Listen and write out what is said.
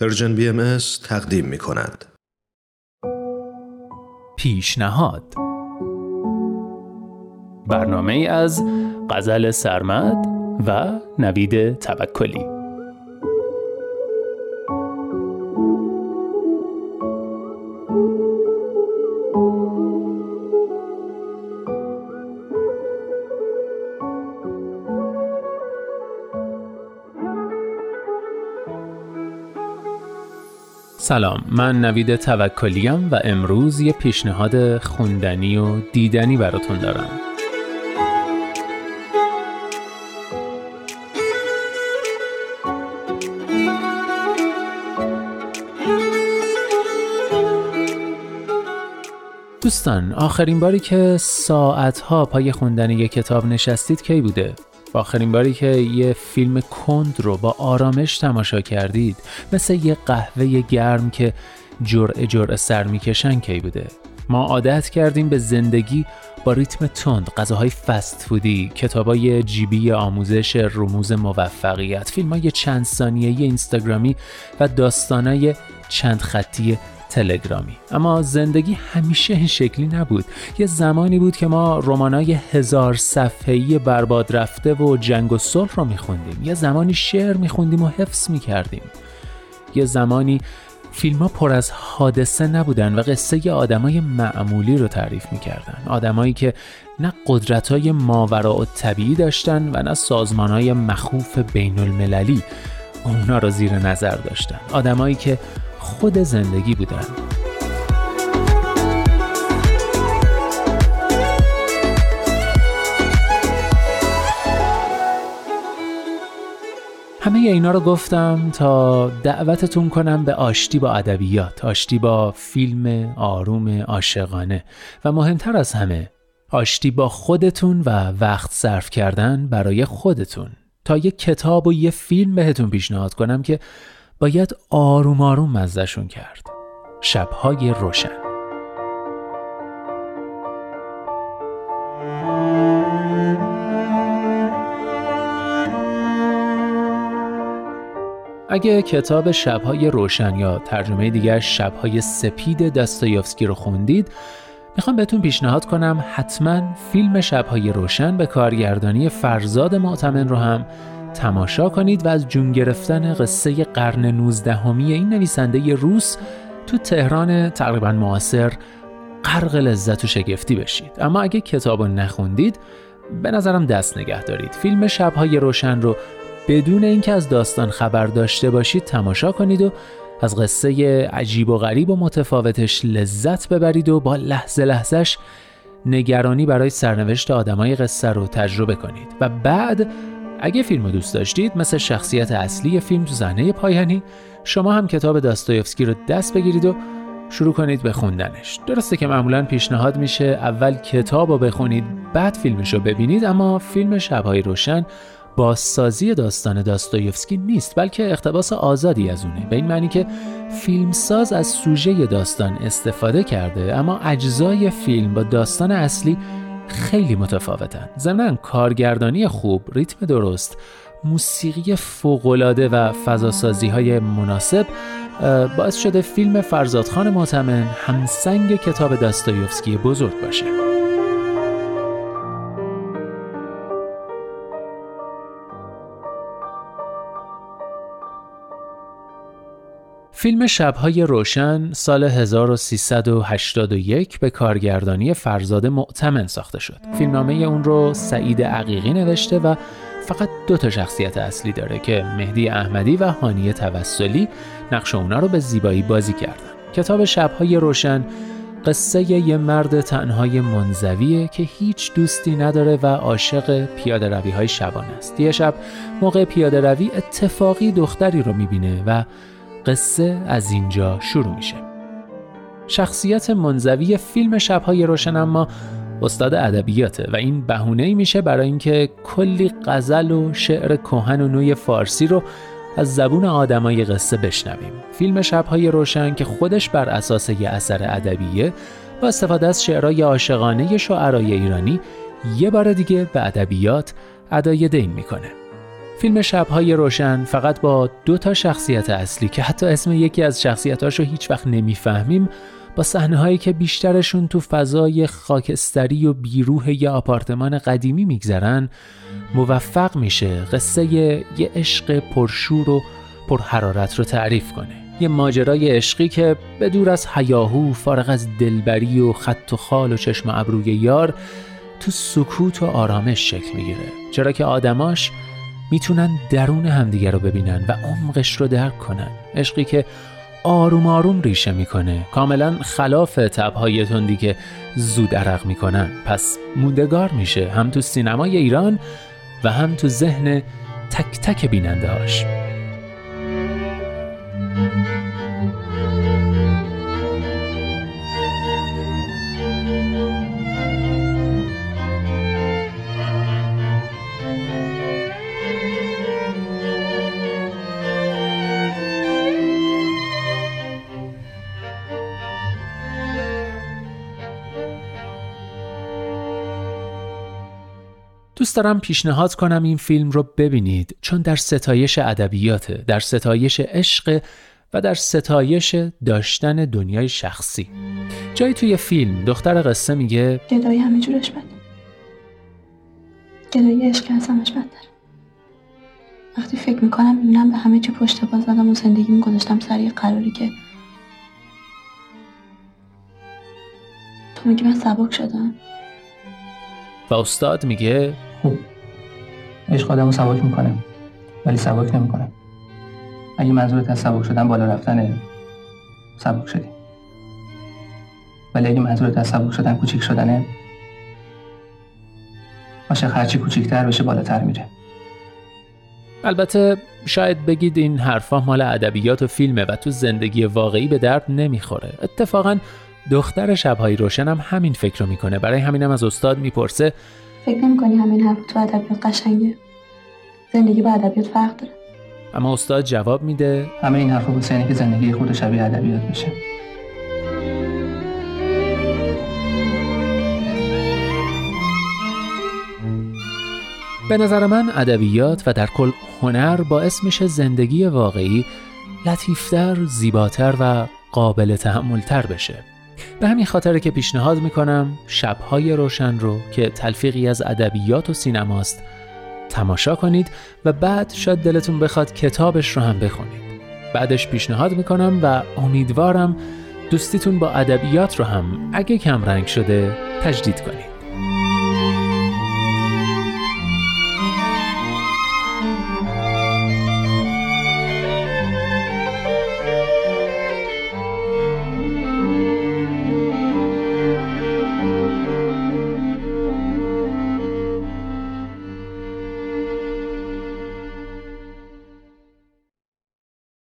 پرژن بی ام تقدیم می کند. پیشنهاد برنامه از غزل سرمد و نوید توکلی سلام من نوید توکلیم و امروز یه پیشنهاد خوندنی و دیدنی براتون دارم دوستان آخرین باری که ساعتها پای خوندن یک کتاب نشستید کی بوده؟ آخرین باری که یه فیلم کند رو با آرامش تماشا کردید مثل یه قهوه گرم که جرعه جرعه سر می‌کشن کی بوده؟ ما عادت کردیم به زندگی با ریتم تند غذاهای فست فودی کتابای جیبی آموزش رموز موفقیت فیلمای چند ثانیه اینستاگرامی و داستانای چند خطی تلگرامی. اما زندگی همیشه این شکلی نبود. یه زمانی بود که ما رمانای هزار صفحه‌ای برباد رفته و جنگ و صلح رو میخوندیم. یه زمانی شعر میخوندیم و حفظ می‌کردیم. یه زمانی فیلم ها پر از حادثه نبودن و قصه آدمای معمولی رو تعریف می‌کردن. آدمایی که نه قدرت های ماورا و طبیعی داشتن و نه سازمان های مخوف بین المللی اونا رو زیر نظر داشتن. آدمایی که خود زندگی بودن. همه اینا رو گفتم تا دعوتتون کنم به آشتی با ادبیات، آشتی با فیلم آروم عاشقانه. و مهمتر از همه آشتی با خودتون و وقت صرف کردن برای خودتون. تا یه کتاب و یه فیلم بهتون پیشنهاد کنم که باید آروم آروم مزدشون کرد. شبهای روشن. اگه کتاب شبهای روشن یا ترجمه دیگر شبهای سپید دستایوفسکی رو خوندید می‌خوام بهتون پیشنهاد کنم حتما فیلم شبهای روشن به کارگردانی فرزاد معتمن رو هم تماشا کنید و از جون گرفتن قصه قرن 19 این نویسنده روس تو تهران تقریبا معاصر غرق لذت و شگفتی بشید. اما اگه کتاب نخوندید به نظرم دست نگه دارید. فیلم شبهای روشن رو بدون اینکه از داستان خبر داشته باشید تماشا کنید و از قصه عجیب و غریب و متفاوتش لذت ببرید و با لحظه لحظهش نگرانی برای سرنوشت آدمای قصه رو تجربه کنید. و بعد اگه فیلم رو دوست داشتید مثل شخصیت اصلی فیلم تو پایانی شما هم کتاب داستایوفسکی رو دست بگیرید و شروع کنید به خوندنش. درسته که معمولا پیشنهاد میشه اول کتاب رو بخونید بعد فیلمش رو ببینید اما فیلم شبهای روشن بازسازی داستان داستایوفسکی نیست بلکه اقتباس آزادی از اونه. به این معنی که فیلمساز از سوژه داستان استفاده کرده اما اجزای فیلم با داستان اصلی خیلی متفاوتن. ضمنا کارگردانی خوب ریتم درست موسیقی فوقالعاده و فضاسازی های مناسب باعث شده فیلم فرزادخان معتمن همسنگ کتاب داستایوفسکی بزرگ باشه. فیلم شبهای روشن سال 1381 به کارگردانی فرزاد معتمن ساخته شد. فیلمنامه اون رو سعید عقیقی نوشته و فقط دو تا شخصیت اصلی داره که مهدی احمدی و هانی توسلی نقش اونا رو به زیبایی بازی کردن. کتاب شبهای روشن قصه یه مرد تنهای منزویه که هیچ دوستی نداره و عاشق پیاده روی های شبانه است. یه شب موقع پیاده روی اتفاقی دختری رو می‌بینه و قصه از اینجا شروع میشه. شخصیت منزوی فیلم شبهای روشن اما استاد ادبیاته و این بهونه ای میشه برای اینکه کلی غزل و شعر کهن و نوی فارسی رو از زبون آدمای قصه بشنویم. فیلم شبهای روشن که خودش بر اساس یه اثر ادبیه با استفاده از شعرهای عاشقانه شاعرای ایرانی یه بار دیگه به ادبیات ادای دین می‌کنه. فیلم شبهای روشن فقط با دو تا شخصیت اصلی که حتی اسم یکی از شخصیتاش رو هیچ وقت نمی‌فهمیم با صحنه هایی که بیشترشون تو فضای خاکستری و بیروح یه آپارتمان قدیمی میگذرن موفق میشه قصه یه عشق پرشور و پرحرارت رو تعریف کنه. یه ماجرای عشقی که به دور از حیاهو فارغ از دلبری و خط و خال و چشم ابروی یار تو سکوت و آرامش شکل می‌گیره. چرا که آدماش می‌تونن درون همدیگه رو ببینن و عمقش رو درک کنن. عشقی که آروم آروم ریشه می‌کنه. کاملا خلاف تبهای تندی که زود عرق می‌کنن. پس موندگار میشه. هم تو سینمای ایران و هم تو ذهن تک تک بیننده هاش دوست دارم پیشنهاد کنم این فیلم رو ببینید چون در ستایش ادبیات، در ستایش عشق و در ستایش داشتن دنیای شخصی. جایی توی فیلم دختر قصه میگه گدایی همه جورش بده. گدایی عشق از همش بدتر. وقتی فکر می‌کنم می‌بینم به همه چی پشت باز زدم و زندگی گذاشتم سر یه قراری که تو میگی من سبک شدم و استاد میگه خوب. عشق آدمو سبک می‌کنه ولی سبک نمی‌کنه. اگه منظورت از سبک شدن بالا رفتن سبک شدی. ولی اگه منظورت از سبک شدن کوچیک شدنه عاشق هرچی کوچیکتر بشه بالاتر میره. البته شاید بگید این حرفا مال ادبیات و فیلمه و تو زندگی واقعی به درد نمی‌خوره. اتفاقا دختر شبهای روشنم همین فکر رو می‌کنه. برای همینم از استاد می‌پرسه فکر نمی‌کنی همین حرف تو ادبیات قشنگه؟ زندگی با ادبیات فرق داره. اما استاد جواب میده همه این حرفا واسه که زندگی خود شبیه ادبیات بشه به نظر من ادبیات و در کل هنر باعث میشه زندگی واقعی لطیفتر، زیباتر و قابل تحملتر بشه. به همین خاطره که پیشنهاد می‌کنم شبهای روشن رو که تلفیقی از ادبیات و سینماست تماشا کنید و بعد شاید دلتون بخواد کتابش رو هم بخونید. بعدش پیشنهاد می‌کنم و امیدوارم دوستیتون با ادبیات رو هم اگه کم رنگ شده تجدید کنید.